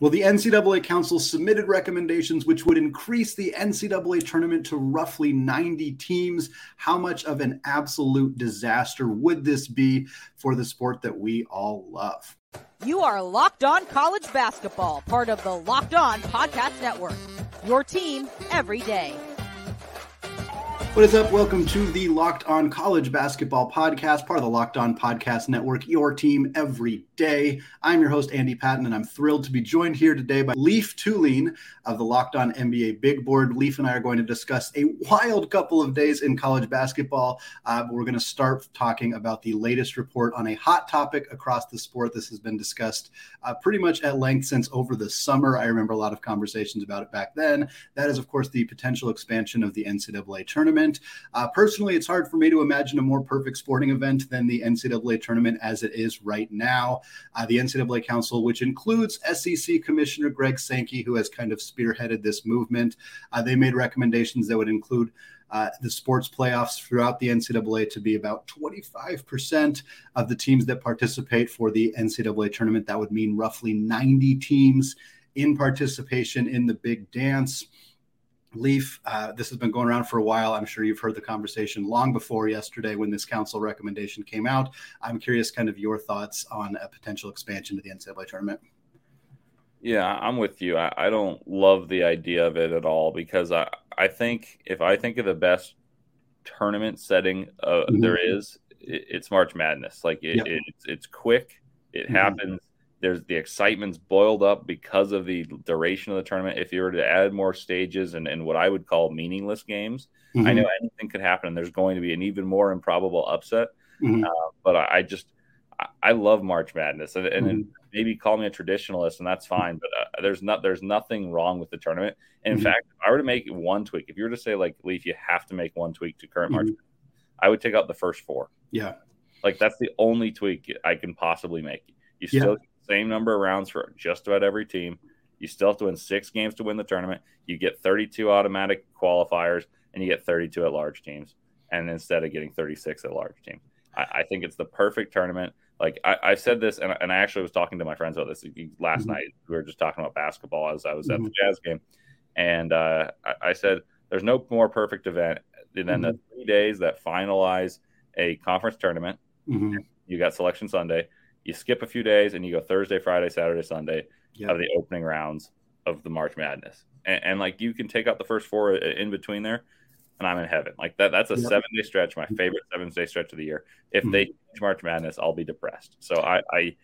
Well, the NCAA Council submitted recommendations which would increase the NCAA tournament to roughly 90 teams. How much of an absolute disaster would this be for the sport that we all love? You are Locked On College Basketball, part of the Locked On Podcast Network. Your team every day. What is up? Welcome to the Locked On College Basketball Podcast, part of the Locked On Podcast Network, your team every day. I'm your host, Andy Patton, and I'm thrilled to be joined here today by Leif Thulin of the Locked On NBA Big Board. Leif and I are going to discuss a wild couple of days in college basketball, uh, we're going to start talking about the latest report on a hot topic across the sport. This has been discussed uh, pretty much at length since over the summer. I remember a lot of conversations about it back then. That is, of course, the potential expansion of the NCAA tournament. Uh, personally, it's hard for me to imagine a more perfect sporting event than the NCAA tournament as it is right now. Uh, the NCAA Council, which includes SEC Commissioner Greg Sankey, who has kind of spearheaded this movement, uh, they made recommendations that would include. Uh, the sports playoffs throughout the NCAA to be about 25% of the teams that participate for the NCAA tournament. That would mean roughly 90 teams in participation in the big dance. Leif, uh, this has been going around for a while. I'm sure you've heard the conversation long before yesterday when this council recommendation came out. I'm curious, kind of your thoughts on a potential expansion to the NCAA tournament. Yeah, I'm with you. I, I don't love the idea of it at all because I, I think if I think of the best tournament setting uh, mm-hmm. there is, it, it's March Madness. Like it, yep. it, it's, it's quick, it mm-hmm. happens there's the excitement's boiled up because of the duration of the tournament. If you were to add more stages and, and what I would call meaningless games, mm-hmm. I know anything could happen. And there's going to be an even more improbable upset. Mm-hmm. Uh, but I, I, just, I, I, love March Madness, and, and mm-hmm. maybe call me a traditionalist, and that's fine. But uh, there's not, there's nothing wrong with the tournament. And in mm-hmm. fact, if I were to make one tweak, if you were to say like Leif, you have to make one tweak to current March, mm-hmm. I would take out the first four. Yeah, like that's the only tweak I can possibly make. You still yeah same number of rounds for just about every team. You still have to win six games to win the tournament. You get 32 automatic qualifiers, and you get 32 at large teams, and instead of getting 36 at large teams. I, I think it's the perfect tournament. Like I, I said this, and, and, I actually was talking to my friends about this last mm-hmm. night. We were just talking about basketball as I was mm-hmm. at the mm-hmm. Jazz game, and uh, I, I, said there's no more perfect event than mm-hmm. the three days that finalize a conference tournament. Mm-hmm. You got Selection Sunday you skip a few days and you go Thursday, Friday, Saturday, Sunday yep. of the opening rounds of the March Madness, and, and, like you can take out the first four in between there, and I'm in heaven. Like that, that's a yep. seven day stretch, my favorite seven day stretch of the year. If mm-hmm. they change March Madness, I'll be depressed. So I, I,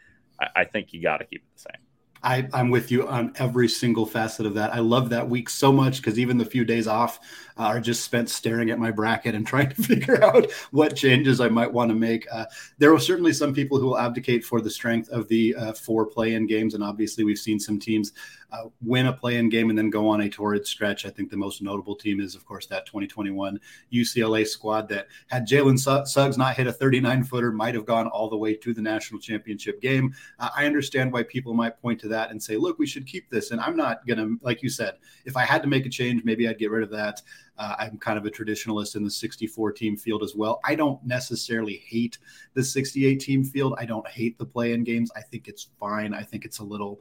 I think you got to keep it the same. I, am with you on every single facet of that. I love that week so much because even the few days off uh, are just spent staring at my bracket and trying to figure out what changes I might want to make. Uh, there are certainly some people who will abdicate for the strength of the uh, four play-in games, and obviously we've seen some teams uh, win a play-in game and then go on a torrid stretch. I think the most notable team is, of course, that 2021 UCLA squad that had Jalen Suggs not hit a 39-footer, might have gone all the way to the national championship game. Uh, I understand why people might point to that and say, "Look, we should keep this." And I'm not gonna, like you said, if I had to make a change, maybe I'd get rid of that. Uh, I'm kind of a traditionalist in the 64 team field as well. I don't necessarily hate the 68 team field. I don't hate the play in games. I think it's fine. I think it's a little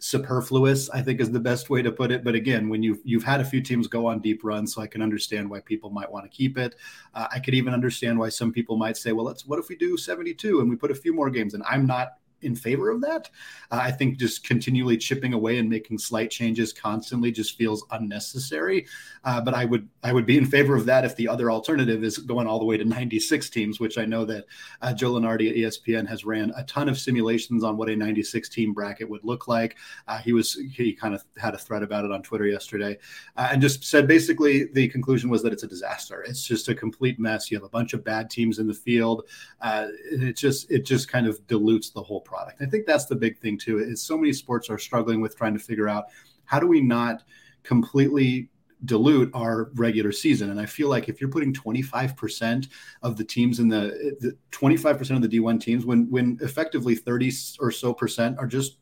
superfluous i think is the best way to put it. But again when you've you've had a few teams go on deep runs so i can understand why people might want to keep it. Uh, i could even understand why some people might say well let's what if we do 72 and we put a few more games and i'm not in favor of that. Uh, I think just continually chipping away and making slight changes constantly just feels unnecessary. Uh, but I would I would be in favor of that if the other alternative is going all the way to 96 teams, which I know that uh, Joe Lunardi at ESPN has ran a ton of simulations on what a 96 team bracket would look like. Uh, he was he kind of had a thread about it on Twitter yesterday, uh, and just said basically the conclusion was that it's a disaster. It's just a complete mess. You have a bunch of bad teams in the field. Uh, it just it just kind of dilutes the whole product. I think that's the big thing too. Is so many sports are struggling with trying to figure out how do we not completely dilute our regular season. And I feel like if you're putting 25% of the teams in the, the 25% of the D1 teams, when when effectively 30 or so percent are just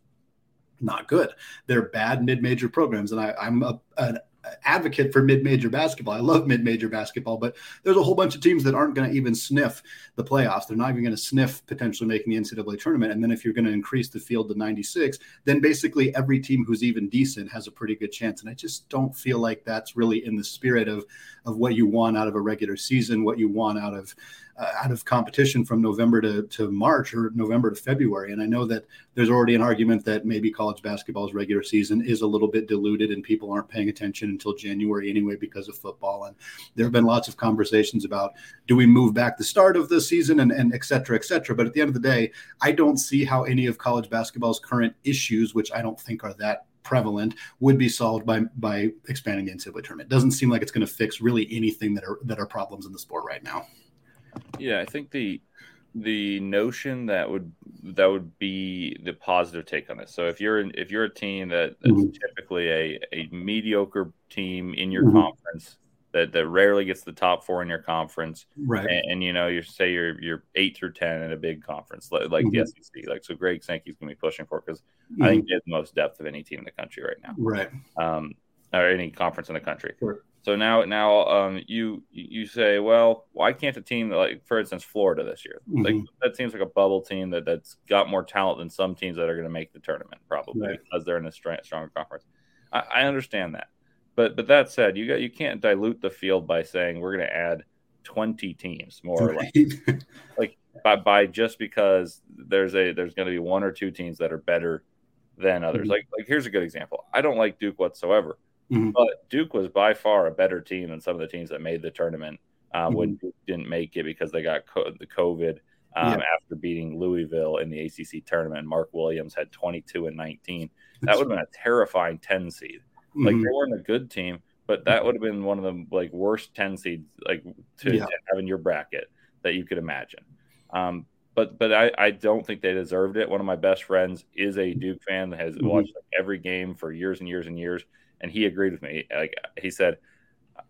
not good, they're bad mid-major programs. And I, I'm a, an advocate for mid-major basketball. I love mid-major basketball, but there's a whole bunch of teams that aren't going to even sniff the playoffs. They're not even going to sniff potentially making the NCAA tournament. And then if you're going to increase the field to 96, then basically every team who's even decent has a pretty good chance. And I just don't feel like that's really in the spirit of of what you want out of a regular season, what you want out of uh, out of competition from November to, to March or November to February. And I know that there's already an argument that maybe college basketball's regular season is a little bit diluted and people aren't paying attention until January anyway because of football. And there have been lots of conversations about do we move back the start of the season and, and et cetera, et cetera. But at the end of the day, I don't see how any of college basketball's current issues, which I don't think are that prevalent would be solved by by expanding the NCAA tournament. It doesn't seem like it's going to fix really anything that are that are problems in the sport right now. Yeah, I think the the notion that would that would be the positive take on this. So if you're if you're a team that, that's mm-hmm. typically a, a mediocre team in your mm-hmm. conference that, that rarely gets the top four in your conference, right? And, and, you know you say you're you're eight through ten in a big conference like, like mm-hmm. the SEC, like so Greg Sankey's going to be pushing for because I think mm-hmm. he has the most depth of any team in the country right now, right? Um, or any conference in the country. Sure. So now, now um, you you say, well, why can't a team like, for instance, Florida this year? Mm-hmm. Like that seems like a bubble team that that's got more talent than some teams that are going to make the tournament, probably right. because they're in a strong, stronger conference. I, I, understand that, but but that said, you got you can't dilute the field by saying we're going to add twenty teams more right. less, like by, by just because there's a there's going to be one or two teams that are better than others. Mm-hmm. Like like here's a good example. I don't like Duke whatsoever Mm-hmm. But Duke was by far a better team than some of the teams that made the tournament uh, mm-hmm. when Duke didn't make it because they got co- the COVID um, yeah. after beating Louisville in the ACC tournament. Mark Williams had 22 and 19. That would have been a terrifying 10 seed. Like mm-hmm. they weren't a good team, but that would have been one of the like worst 10 seeds like to, yeah. have in your bracket that you could imagine. Um, but but I, I don't think they deserved it. One of my best friends is a Duke fan that has mm-hmm. watched like, every game for years and years and years and he agreed with me. Like he said,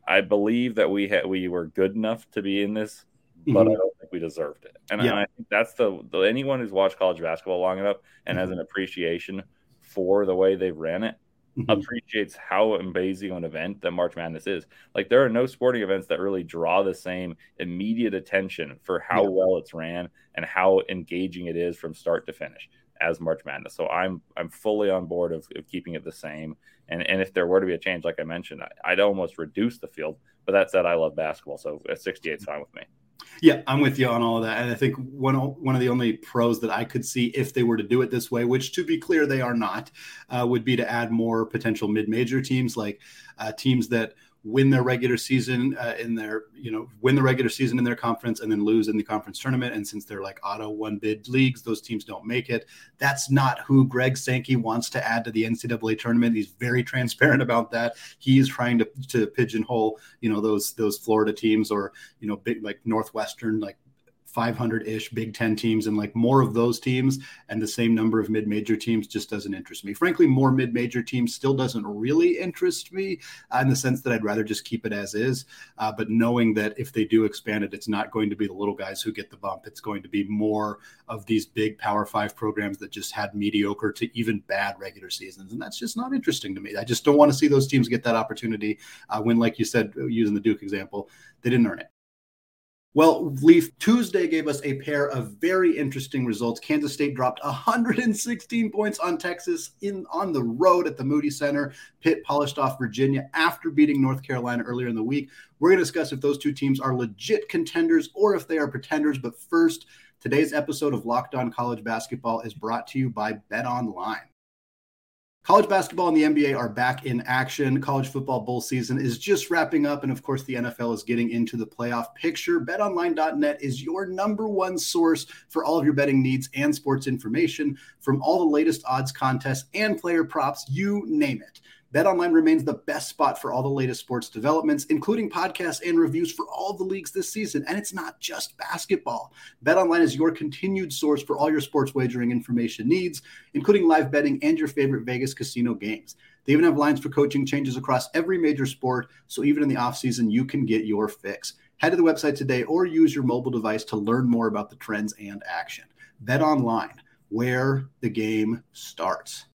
I believe that we had we were good enough to be in this, but mm-hmm. I don't think we deserved it. And, yeah. and, I think that's the, the anyone who's watched college basketball long enough and mm-hmm. has an appreciation for the way they ran it mm-hmm. appreciates how amazing an event that March Madness is. Like there are no sporting events that really draw the same immediate attention for how yeah. well it's ran and how engaging it is from start to finish as March Madness. So I'm I'm fully on board of, of keeping it the same. And and if there were to be a change, like I mentioned, I, would almost reduce the field. But that said, I love basketball, so a 68 is fine with me. Yeah, I'm with you on all of that, and I think one one of the only pros that I could see if they were to do it this way, which to be clear they are not, uh, would be to add more potential mid-major teams, like uh, teams that win their regular season uh, in their you know win the regular season in their conference and then lose in the conference tournament. And since they're like auto one bid leagues those teams don't make it. That's not who greg sankey wants to add to the ncaa tournament. He's very transparent about that. He's trying to, to pigeonhole you know those those florida teams or you know big like northwestern like 500 ish Big Ten teams and like more of those teams and the same number of mid major teams just doesn't interest me. Frankly, more mid major teams still doesn't really interest me uh, in the sense that I'd rather just keep it as is. Uh, but knowing that if they do expand it, it's not going to be the little guys who get the bump. It's going to be more of these big Power Five programs that just had mediocre to even bad regular seasons. And that's just not interesting to me. I just don't want to see those teams get that opportunity uh, when, like you said, using the Duke example, they didn't earn it. Well, Leif, Tuesday gave us a pair of very interesting results. Kansas State dropped 116 points on Texas in on the road at the Moody Center. Pitt polished off Virginia after beating North Carolina earlier in the week. We're going to discuss if those two teams are legit contenders or if they are pretenders. But first, today's episode of Locked On College Basketball is brought to you by Bet Online. College basketball and the NBA are back in action. College football bowl season is just wrapping up. And of course, the NFL is getting into the playoff picture. BetOnline.net is your number one source for all of your betting needs and sports information from all the latest odds, contests, and player props, you name it. BetOnline remains the best spot for all the latest sports developments, including podcasts and reviews for all the leagues this season. And it's not just basketball. BetOnline is your continued source for all your sports wagering information needs, including live betting and your favorite Vegas casino games. They even have lines for coaching changes across every major sport, so even in the offseason, you can get your fix. Head to the website today or use your mobile device to learn more about the trends and action. Bet online, where the game starts.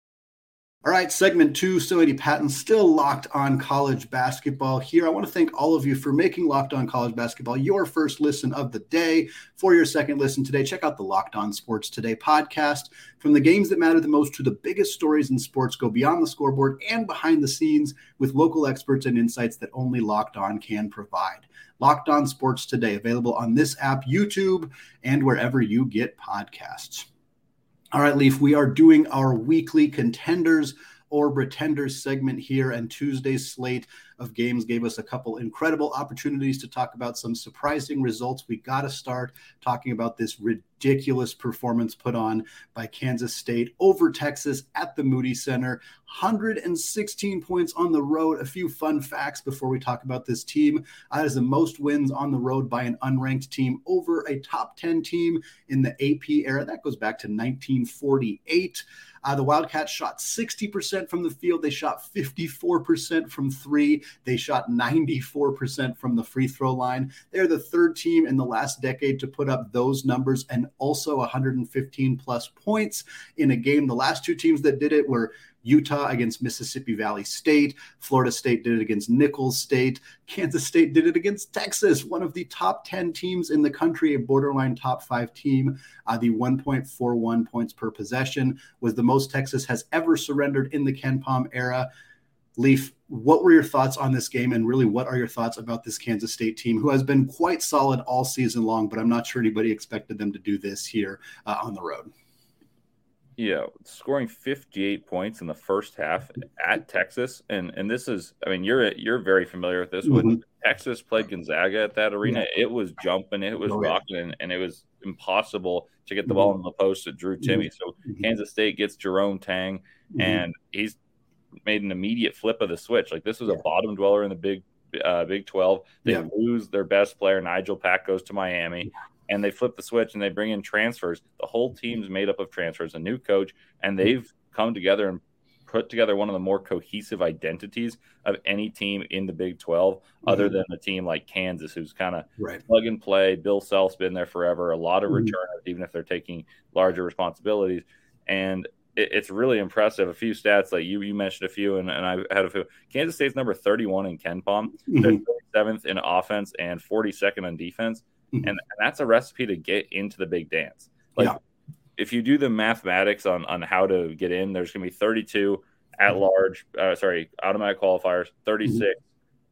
All right, segment two, still Andy Patton, still locked on college basketball here. I want to thank all of you for making Locked On College Basketball your first listen of the day. For your second listen today, check out the Locked On Sports Today podcast. From the games that matter the most to the biggest stories in sports, go beyond the scoreboard and behind the scenes with local experts and insights that only Locked On can provide. Locked On Sports Today, available on this app, YouTube, and wherever you get podcasts. All right, Leif, we are doing our weekly contenders or pretenders segment here, and Tuesday's slate of games gave us a couple incredible opportunities to talk about some surprising results. We got to start talking about this ridiculous performance put on by Kansas State over Texas at the Moody Center. 116 points on the road. A few fun facts before we talk about this team. That is the most wins on the road by an unranked team over a top 10 team in the AP era. That goes back to 1948. Uh, the Wildcats shot 60% from the field. They shot 54% from three. They shot 94% from the free throw line. They're the third team in the last decade to put up those numbers and also 115 plus points in a game. The last two teams that did it were Utah against Mississippi Valley State. Florida State did it against Nicholls State. Kansas State did it against Texas, one of the top 10 teams in the country, a borderline top five team. Uh, the 1.41 points per possession was the most Texas has ever surrendered in the KenPom era. Leif, what were your thoughts on this game? And really, what are your thoughts about this Kansas State team who has been quite solid all season long, but I'm not sure anybody expected them to do this here uh, on the road? Yeah, scoring 58 points in the first half at Texas, and and this is, I mean, you're you're very familiar with this. When mm-hmm. Texas played Gonzaga at that arena, yeah. it was jumping, it was oh, rocking, and, and, it was impossible to get the ball mm-hmm. in the post at Drew Timme. Mm-hmm. So mm-hmm. Kansas State gets Jerome Tang, mm-hmm. and he's made an immediate flip of the switch. Like this was yeah. a bottom dweller in the Big uh, Big 12. They yeah. lose their best player, Nigel Pack goes to Miami and they flip the switch and they bring in transfers. The whole team's made up of transfers, a new coach, and they've come together and put together one of the more cohesive identities of any team in the Big 12, mm-hmm. other than a team like Kansas, who's kind of right. plug and play. Bill Self's been there forever, a lot of mm-hmm. returners, even if they're taking larger responsibilities. And it, it's really impressive. A few stats, like you, you mentioned a few, and, and I had a few. Kansas State's number 31 in KenPom, mm-hmm. they're 37th in offense and 42nd on defense. Mm-hmm. And, and, that's a recipe to get into the big dance. Like yeah. if you do the mathematics on on how to get in, there's going to be 32 at mm-hmm. large, uh, sorry, automatic qualifiers, 36 mm-hmm.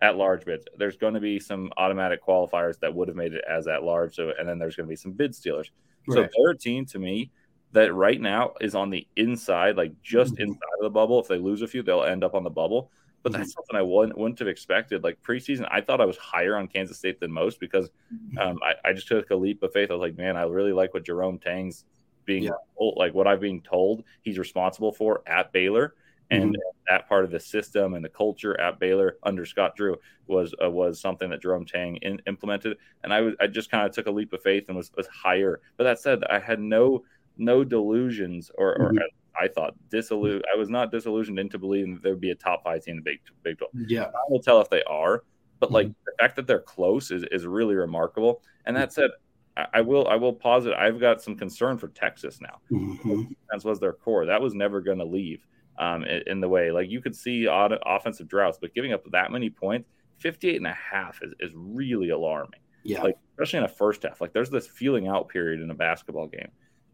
at large bids. There's going to be some automatic qualifiers that would have made it as at large. So and then there's going to be some bid stealers. Right. So they're a team to me that right now is on the inside, like just mm-hmm. inside of the bubble. If they lose a few, they'll end up on the bubble. But that's mm-hmm. something I wouldn't, wouldn't have expected. Like preseason, I thought I was higher on Kansas State than most because mm-hmm. um, I, I, just took a leap of faith. I was like, man, I really like what Jerome Tang's being yeah. told, like what I've been told he's responsible for at Baylor. And mm-hmm. that part of the system and the culture at Baylor under Scott Drew was uh, was something that Jerome Tang in, implemented, and I was I just kind of took a leap of faith and was, was higher. But that said, I had no no delusions or, or mm-hmm. I thought disillusioned. I was not disillusioned into believing that there would be a top five team in the Big Big Twelve. Yeah, I will tell if they are, but like mm-hmm. the fact that they're close is, is really remarkable. And that said, I, I will I will posit I've got some concern for Texas now. Mm-hmm. That was their core. That was never going to leave um, in, in, the way. Like you could see odd, offensive droughts, but giving up that many points, 58 and a half is, is really alarming. Yeah, like especially in a first half. Like there's this feeling out period in a basketball game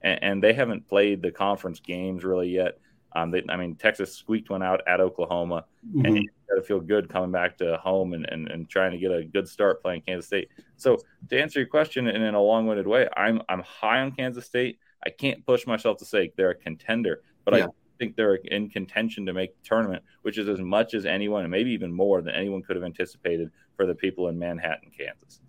and, and they haven't played the conference games really yet. Um, they, I mean, Texas squeaked one out at Oklahoma, mm-hmm. and you got to feel good coming back to home and, and, and trying to get a good start playing Kansas State. So, to answer your question in, in a long winded way, I'm I'm high on Kansas State. I can't push myself to say they're a contender, but yeah. I think they're in contention to make the tournament, which is as much as anyone, and maybe even more than anyone could have anticipated for the people in Manhattan, Kansas.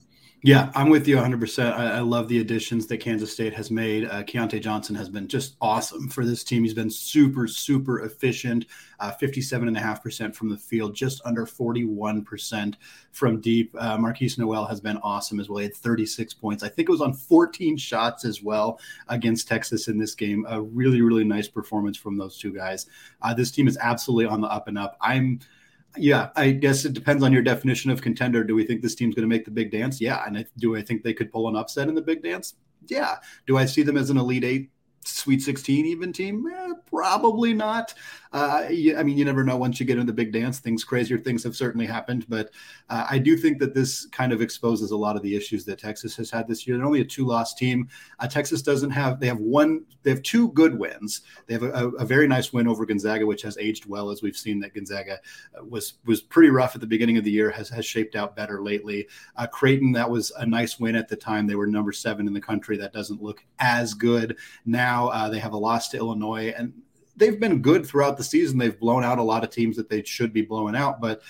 Yeah, I'm with you 100%. I, I, love the additions that Kansas State has made. Uh, Keyontae Johnson has been just awesome for this team. He's been super, super efficient, uh, 57.5% from the field, just under 41% from deep. Uh, Markquis Nowell has been awesome as well. He had 36 points. I think it was on 14 shots as well against Texas in this game. A really, really nice performance from those two guys. Uh, this team is absolutely on the up and up. I'm – yeah, I guess it depends on your definition of contender. Do we think this team's going to make the big dance? Yeah. And do I think they could pull an upset in the big dance? Yeah. Do I see them as an Elite Eight, Sweet 16 even team? Eh, probably not. Uh, I mean, you never know. Once you get into the big dance, things crazier things have certainly happened. But uh, I do think that this kind of exposes a lot of the issues that Texas has had this year. They're only a two-loss team. Uh, Texas doesn't have. They have one. They have two good wins. They have a, a, very nice win over Gonzaga, which has aged well, as we've seen that Gonzaga uh, was was pretty rough at the beginning of the year. Has has shaped out better lately. Uh, Creighton, that was a nice win at the time. They were number seven in the country. That doesn't look as good now. Uh, they have a loss to Illinois, and they've been good throughout the season. They've blown out a lot of teams that they should be blowing out, but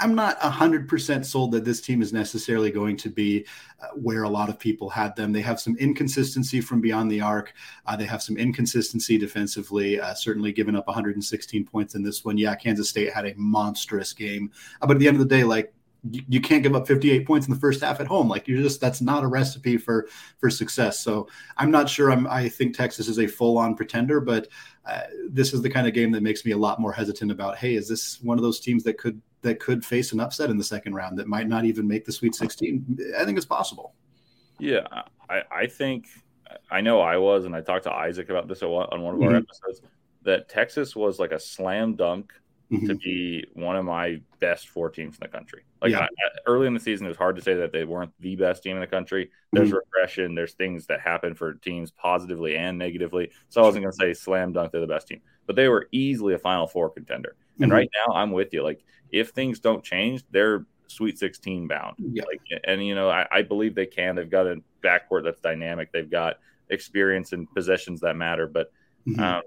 I'm not 100% sold that this team is necessarily going to be uh, where a lot of people had them. They have some inconsistency from beyond the arc. Uh, they have some inconsistency defensively, uh, certainly giving up 116 points in this one. Yeah, Kansas State had a monstrous game. Uh, but at the end of the day, like you, you can't give up 58 points in the first half at home. Like you're just that's not a recipe for for success. So I'm not sure. I'm I think Texas is a full on pretender, but uh, this is the kind of game that makes me a lot more hesitant about. Hey, is this one of those teams that could that could face an upset in the second round that might not even make the Sweet 16? I think it's possible. Yeah, I, I think I know I was, and I talked to Isaac about this on one of our mm-hmm. episodes. That Texas was like a slam dunk mm-hmm. to be one of my best four teams in the country. Like yeah. I, early in the season, it was hard to say that they weren't the best team in the country. There's mm-hmm. regression. There's things that happen for teams positively and negatively. So I wasn't going to say slam dunk they're the best team, but they were easily a Final Four contender. Mm-hmm. And right now, I'm with you. Like if things don't change, they're Sweet 16 bound. Yeah. Like, and you know, I, I believe they can. They've got a backcourt that's dynamic. They've got experience and possessions that matter. But mm-hmm. um,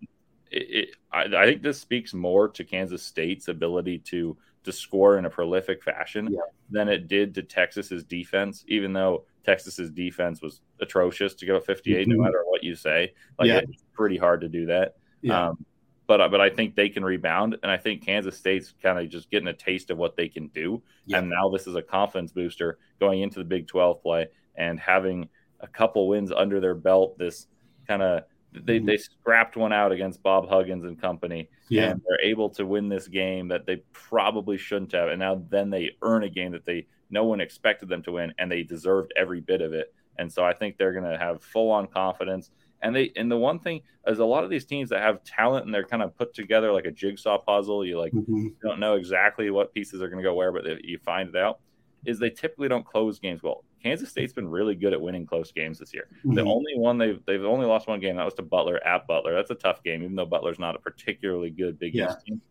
it, it, I, I, think this speaks more to Kansas State's ability to to score in a prolific fashion yeah. than it did to Texas's defense. Even though Texas's defense was atrocious to go 58, mm-hmm. no matter what you say, like yeah. it's pretty hard to do that. Yeah. Um, but but I think they can rebound, and I think Kansas State's kind of just getting a taste of what they can do. And now this is a confidence booster going into the Big 12 play and having a couple wins under their belt. This kind of they mm-hmm. they scrapped one out against Bob Huggins and company. Yeah. And they're able to win this game that they probably shouldn't have. And now then they earn a game that they no one expected them to win and they deserved every bit of it. And so I think they're gonna have full on confidence. And they and the one thing is a lot of these teams that have talent and they're kind of put together like a jigsaw puzzle. You like mm-hmm. you don't know exactly what pieces are gonna go where, but you find it out. Is they typically don't close games well. Kansas State's been really good at winning close games this year. Mm-hmm. The only one they've they've only lost one game that was to Butler at Butler. That's a tough game, even though Butler's not a particularly good Big yeah. East team.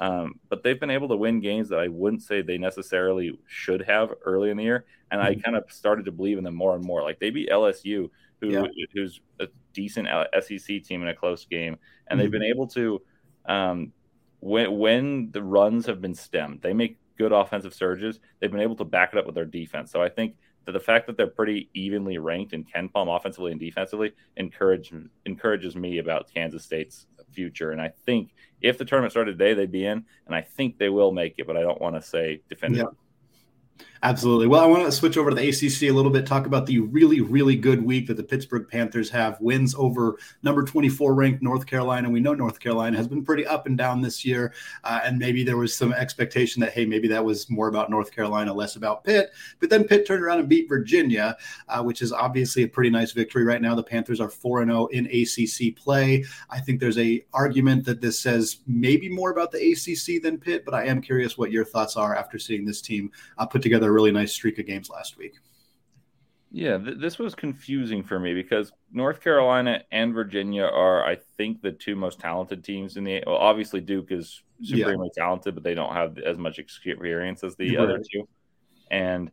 Um, but they've been able to win games that I wouldn't say they necessarily should have early in the year, and mm-hmm. I kind of started to believe in them more and more. Like they beat LSU, who yeah. who's a decent SEC team in a close game, and mm-hmm. they've been able to um, when when the runs have been stemmed, they make good offensive surges. They've been able to back it up with their defense. So I think the fact that they're pretty evenly ranked in KenPom offensively and defensively encourage, encourages me about Kansas State's future. And I think if the tournament started today, they'd be in, and I think they will make it, but I don't want to say definitively. Yeah. Absolutely. Well, I want to switch over to the ACC a little bit, talk about the really, really good week that the Pittsburgh Panthers have. Wins over number 24 ranked North Carolina. We know North Carolina has been pretty up and down this year. Uh, and maybe there was some expectation that, hey, maybe that was more about North Carolina, less about Pitt. But then Pitt turned around and beat Virginia, uh, which is obviously a pretty nice victory. Right now, the Panthers are 4 0 in ACC play. I think there's a argument that this says maybe more about the ACC than Pitt, but I am curious what your thoughts are after seeing this team uh, put together a really nice streak of games last week. Yeah, th- this was confusing for me because North Carolina and Virginia are, I think, the two most talented teams in the. Well, obviously Duke is supremely yeah. talented, but they don't have as much experience as the right. other two. And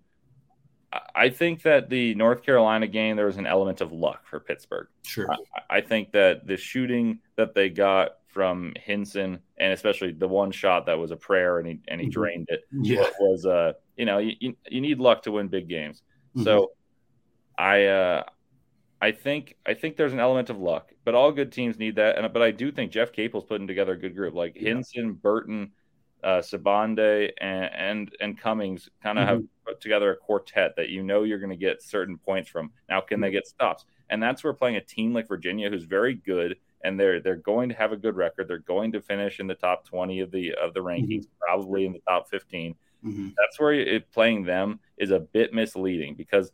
I think that the North Carolina game there was an element of luck for Pittsburgh. Sure, I, I think that the shooting that they got from Hinson, and especially the one shot that was a prayer and he and he mm-hmm. drained it. Yeah, was uh you know you, you need luck to win big games. Mm-hmm. So I uh I think I think there's an element of luck, but all good teams need that. And but I do think Jeff Capel's putting together a good group like yeah. Hinson, Burton, uh, Sibande, and and, and Cummings kind of mm-hmm. have put together a quartet that you know you're going to get certain points from. Now, can mm-hmm. they get stops? And that's where playing a team like Virginia, who's very good, and they're they're going to have a good record. They're going to finish in the top 20 of the of the rankings, mm-hmm. probably in the top 15. Mm-hmm. That's where it, playing them is a bit misleading because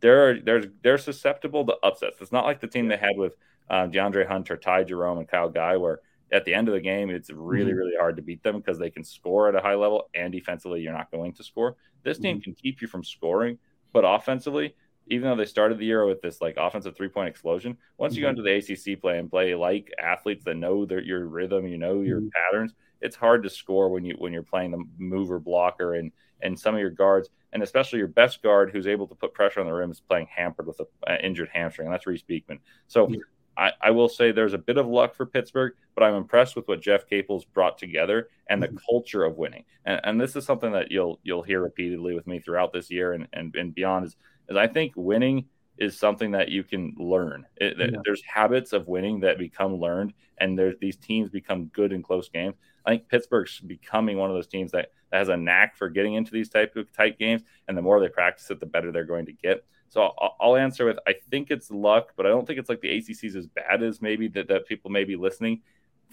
they're they're they're susceptible to upsets. It's not like the team they had with uh, DeAndre Hunter, Ty Jerome, and Kyle Guy, where at the end of the game, it's really, mm-hmm. really hard to beat them because they can score at a high level and defensively, you're not going to score. This team mm-hmm. can keep you from scoring, but offensively, even though they started the year with this like offensive three point explosion, once you go mm-hmm. into the ACC play and play like athletes that know their, your rhythm, you know your mm-hmm. patterns, it's hard to score when you when you're playing the mover blocker and and some of your guards, and especially your best guard who's able to put pressure on the rim is playing hampered with an injured hamstring. And that's Reece Beekman. So yeah. I, I, will say there's a bit of luck for Pittsburgh, but I'm impressed with what Jeff Capel's brought together and the mm-hmm. culture of winning. And, and, this is something that you'll you'll hear repeatedly with me throughout this year and, and, and beyond is, is I think winning is something that you can learn. It, yeah. There's habits of winning that become learned, and there's these teams become good in close games. I think Pittsburgh's becoming one of those teams that, that has a knack for getting into these type of tight games, and the more they practice it, the better they're going to get. So I'll, I'll, answer with I think it's luck, but I don't think it's like the ACC's as bad as maybe that, that people may be listening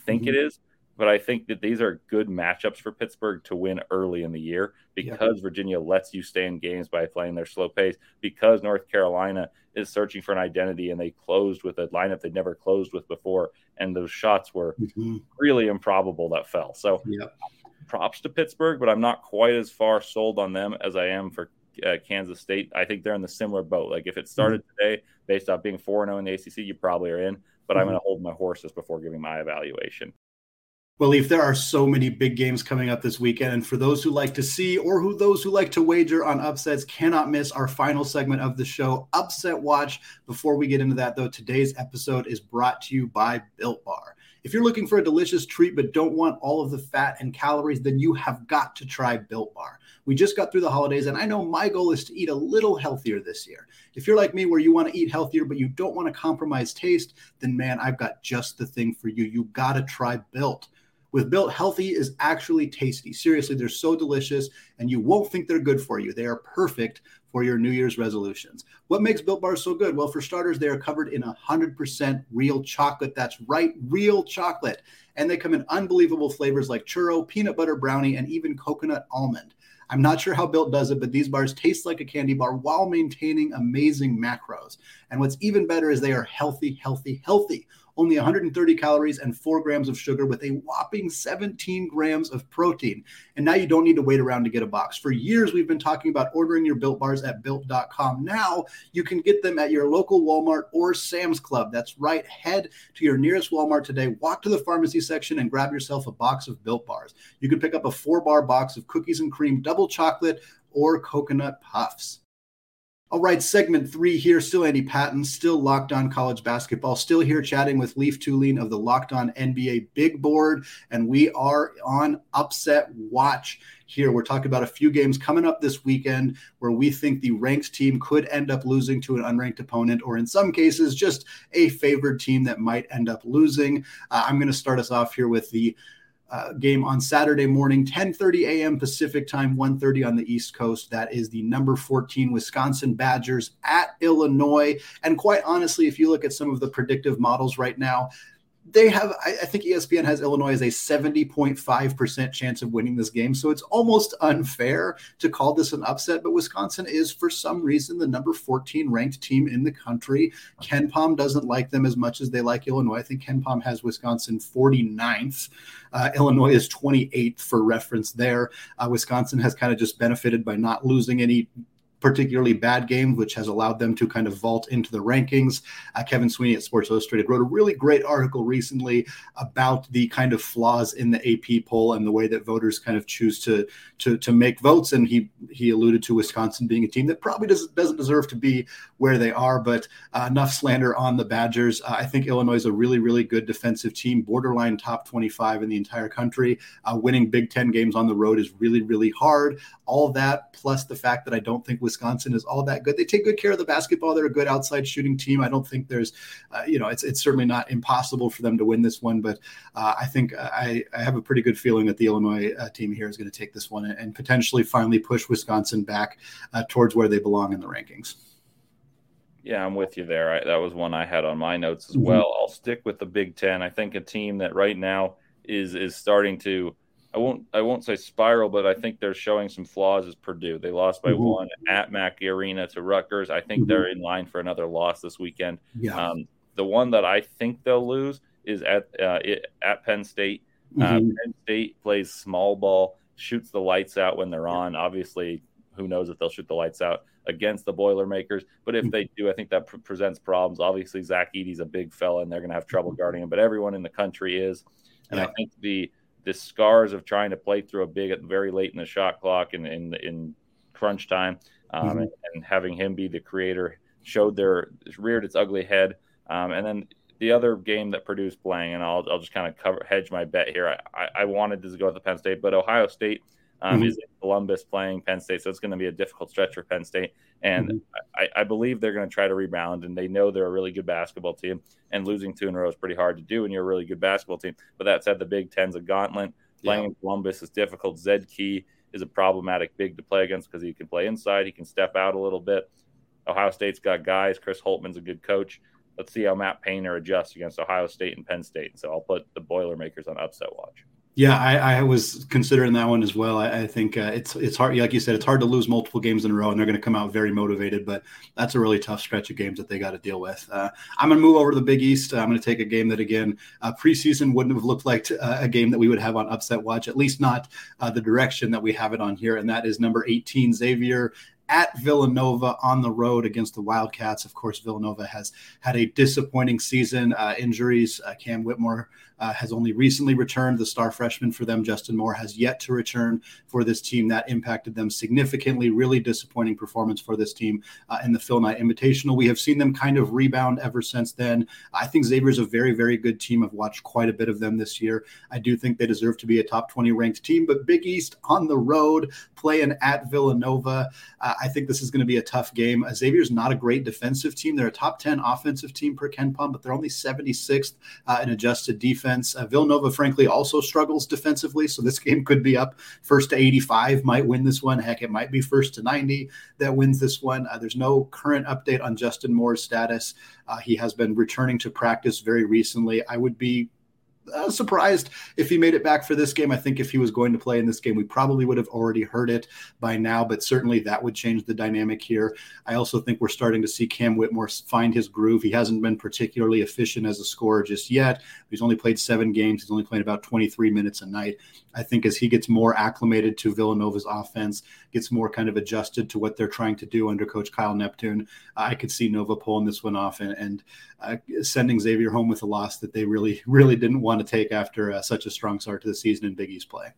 think mm-hmm. it is. But I think that these are good matchups for Pittsburgh to win early in the year because yeah. Virginia lets you stay in games by playing their slow pace, because North Carolina is searching for an identity and they closed with a lineup they never closed with before. And those shots were mm-hmm. really improbable that fell. So yeah. props to Pittsburgh, but I'm not quite as far sold on them as I am for uh, Kansas State. I think they're in the similar boat. Like if it started mm-hmm. today based off being 4 0 in the ACC, you probably are in, but mm-hmm. I'm going to hold my horses before giving my evaluation. Well, if there are so many big games coming up this weekend, and for those who like to see or who those who like to wager on upsets, cannot miss our final segment of the show, Upset Watch. Before we get into that, though, today's episode is brought to you by Built Bar. If you're looking for a delicious treat but don't want all of the fat and calories, then you have got to try Built Bar. We just got through the holidays, and I know my goal is to eat a little healthier this year. If you're like me, where you want to eat healthier but you don't want to compromise taste, then man, I've got just the thing for you. You got to try Built. With Built, healthy is actually tasty. Seriously, they're so delicious, and you won't think they're good for you. They are perfect for your New Year's resolutions. What makes Built Bars so good? Well, for starters, they are covered in 100% real chocolate. That's right, real chocolate. And they come in unbelievable flavors like churro, peanut butter brownie, and even coconut almond. I'm not sure how Built does it, but these bars taste like a candy bar while maintaining amazing macros. And what's even better is they are healthy, healthy, healthy only 130 calories and four grams of sugar with a whopping 17 grams of protein. And now you don't need to wait around to get a box. For years, we've been talking about ordering your built bars at built.com. Now you can get them at your local Walmart or Sam's Club. That's right. Head to your nearest Walmart today, walk to the pharmacy section, and grab yourself a box of built bars. You can pick up a four bar box of cookies and cream, double chocolate, or coconut puffs. All right, segment three here. Still Andy Patton, still locked on college basketball, still here chatting with Leif Thulin of the Locked On NBA Big Board. And we are on upset watch here. We're talking about a few games coming up this weekend where we think the ranked team could end up losing to an unranked opponent, or in some cases, just a favored team that might end up losing. Uh, I'm going to start us off here with the uh, game on Saturday morning, 10:30 a.m. Pacific time, 1:30 on the East Coast. That is the number 14 Wisconsin Badgers at Illinois. And quite honestly, if you look at some of the predictive models right now, they have I, I, think espn has illinois as a 70.5% chance of winning this game. So it's almost unfair to call this an upset but wisconsin is for some reason the number 14 ranked team in the country. KenPom doesn't like them as much as they like illinois. I think KenPom has wisconsin 49th uh, illinois is 28th for reference there. Uh, wisconsin has kind of just benefited by not losing any particularly bad games, which has allowed them to kind of vault into the rankings. Uh, Kevin Sweeney at Sports Illustrated wrote a really great article recently about the kind of flaws in the AP poll and the way that voters kind of choose to to, to make votes. And he he alluded to Wisconsin being a team that probably doesn't doesn't deserve to be where they are. But uh, enough slander on the Badgers. Uh, I think Illinois is a really really good defensive team, borderline top 25 in the entire country. Uh, winning Big Ten games on the road is really really hard. All that plus the fact that I don't think Wisconsin is all that good. They take good care of the basketball. They're a good outside shooting team. I don't think there's, uh, you know, it's it's certainly not impossible for them to win this one, but uh, I think uh, I, I have a pretty good feeling that the Illinois uh, team here is going to take this one and, potentially finally push Wisconsin back uh, towards where they belong in the rankings. Yeah, I'm with you there. I, that was one I had on my notes as mm-hmm. well. I'll stick with the Big Ten. I think a team that right now is is starting to I won't I won't say spiral, but I think they're showing some flaws as Purdue. They lost by mm-hmm. one at Mackey Arena to Rutgers. I think mm-hmm. they're in line for another loss this weekend. Yeah. Um, the one that I think they'll lose is at uh, at Penn State. Uh, mm-hmm. Penn State plays small ball, shoots the lights out when they're on. Obviously, who knows if they'll shoot the lights out against the Boilermakers. But if mm-hmm. they do, I think that pr- presents problems. Obviously, Zach Edey's a big fella, and they're going to have trouble mm-hmm. guarding him. But everyone in the country is, and yeah. I think the the scars of trying to play through a big at very late in the shot clock and in in crunch time, um, mm-hmm. and, and, having him be the creator showed their reared its ugly head. Um, and then the other game that Purdue's playing, and I'll, I'll just kind of cover hedge my bet here. I, I, I wanted to go with the Penn State, but Ohio State um, mm-hmm. is in Columbus playing Penn State, so it's going to be a difficult stretch for Penn State. And mm-hmm. I, I, believe they're going to try to rebound, and they know they're a really good basketball team. And losing two in a row is pretty hard to do when you're a really good basketball team. But that said, the Big Ten's a gauntlet. Playing yeah. in Columbus is difficult. Zach Edey is a problematic big to play against because he can play inside, he can step out a little bit. Ohio State's got guys. Chris Holtmann's a good coach. Let's see how Matt Painter adjusts against Ohio State and Penn State. So I'll put the Boilermakers on upset watch. Yeah, I, I, was considering that one as well. I, I think uh, it's it's hard, like you said, it's hard to lose multiple games in a row, and they're going to come out very motivated. But that's a really tough stretch of games that they got to deal with. Uh, I'm going to move over to the Big East. I'm going to take a game that again uh, preseason wouldn't have looked like uh, a game that we would have on upset watch, at least not uh, the direction that we have it on here, and that is number 18 Xavier at Villanova on the road against the Wildcats. Of course, Villanova has had a disappointing season. Uh, injuries. Uh, Cam Whitmore uh, has only recently returned. The star freshman for them, Justin Moore, has yet to return for this team. That impacted them significantly. Really disappointing performance for this team uh, in the Phil Knight Invitational. We have seen them kind of rebound ever since then. I think Xavier is a very, very good team. I've watched quite a bit of them this year. I do think they deserve to be a top 20 ranked team, but Big East on the road playing at Villanova. Uh, I think this is going to be a tough game. Uh, Xavier's not a great defensive team. They're a top 10 offensive team per KenPom, but they're only 76th uh, in adjusted defense defense. Uh, Villanova, frankly, also struggles defensively. So this game could be up first to 85, might win this one. Heck, it might be first to 90 that wins this one. Uh, there's no current update on Justin Moore's status. Uh, he has been returning to practice very recently. I would be uh, surprised if he made it back for this game. I think if he was going to play in this game, we probably would have already heard it by now, but certainly that would change the dynamic here. I also think we're starting to see Cam Whitmore find his groove. He hasn't been particularly efficient as a scorer just yet. He's only played seven games, he's only playing about 23 minutes a night. I think as he gets more acclimated to Villanova's offense, gets more kind of adjusted to what they're trying to do under Coach Kyle Neptune, I could see Nova pulling this one off and, and uh, sending Xavier home with a loss that they really, really didn't want to take after uh, such a strong start to the season in Big East play.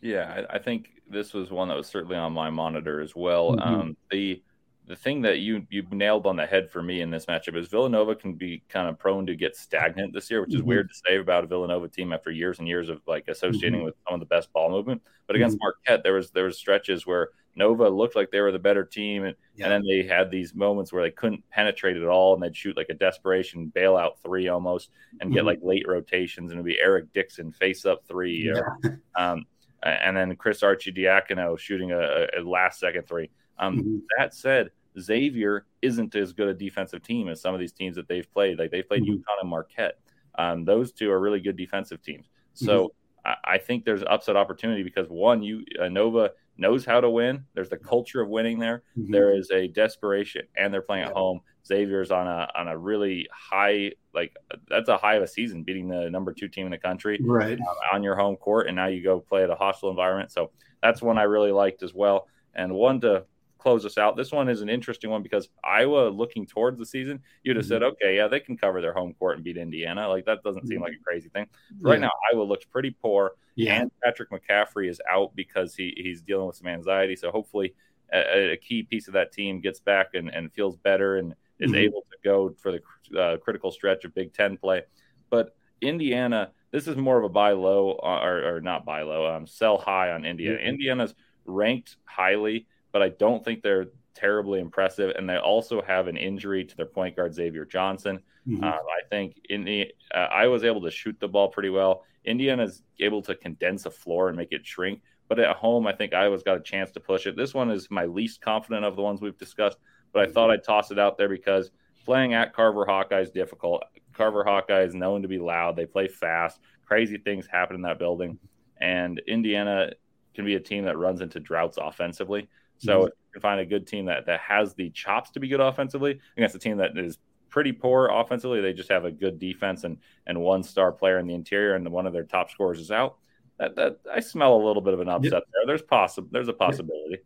Yeah, I, I, think this was one that was certainly on my monitor as well. Mm-hmm. Um, the the thing that you you nailed on the head for me in this matchup is Villanova can be kind of prone to get stagnant this year, which is mm-hmm. weird to say about a Villanova team after years and years of like associating mm-hmm. with some of the best ball movement. But against mm-hmm. Marquette, there was there was stretches where Nova looked like they were the better team, and, yeah. and then they had these moments where they couldn't penetrate at all, and they'd shoot like a desperation bailout three almost, and get mm-hmm. like late rotations, and it'd be Eric Dixon face up three, yeah. um, and then Chris Arcidiacono shooting a, a last second three. Um, mm-hmm. That said, Xavier isn't as good a defensive team as some of these teams that they've played. Like they played mm-hmm. UConn and Marquette. Um, those two are really good defensive teams. So mm-hmm. I, I, think there's upset opportunity because one, you uh, Nova knows how to win. There's the culture of winning there. Mm-hmm. there is a desperation, and they're playing at home. Xavier's on a on a really high like that's a high of a season, beating the number two team in the country right uh, on your home court, and now you go play at a hostile environment. So that's one I really liked as well. And one to close us out. This one is an interesting one because Iowa, looking towards the season, you'd have mm-hmm. said, okay, yeah, they can cover their home court and beat Indiana. Like that doesn't seem mm-hmm. like a crazy thing. Yeah. Right now, Iowa looks pretty poor, yeah. and Patrick McCaffrey is out because he he's dealing with some anxiety. So hopefully, a, a key piece of that team gets back and, and feels better and is mm-hmm. able to go for the uh, critical stretch of Big Ten play. But Indiana, this is more of a buy low uh, or, or not buy low, um, sell high on Indiana. Mm-hmm. Indiana's ranked highly but I don't think they're terribly impressive. And they also have an injury to their point guard Xavier Johnson. Mm-hmm. Uh, I think in the uh, I was able to shoot the ball pretty well. Indiana's able to condense a floor and make it shrink. But at home, I think Iowa's got a chance to push it. This one is my least confident of the ones we've discussed, but I mm-hmm. thought I'd toss it out there because playing at Carver Hawkeye is difficult. Carver Hawkeye is known to be loud. They play fast. Crazy things happen in that building. And Indiana can be a team that runs into droughts offensively. So mm-hmm. if you can find a good team that, that has the chops to be good offensively against a team that is pretty poor offensively. They just have a good defense and and one star player in the interior, and one of their top scorers is out. That, that I smell a little bit of an upset yep. there. There's possible. There's a possibility.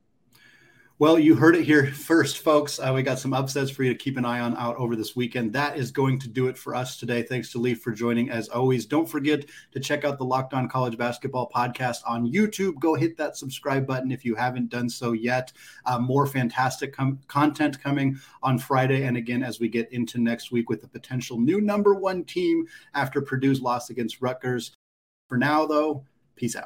Well, you heard it here first, folks. Uh, we got some upsets for you to keep an eye on out over this weekend. That is going to do it for us today. Thanks to Leif for joining as always. Don't forget to check out the Locked On College Basketball podcast on YouTube. Go hit that subscribe button if you haven't done so yet. Uh, more fantastic com- content coming on Friday. And again, as we get into next week with the potential new number one team after Purdue's loss against Rutgers. For now, though, peace out.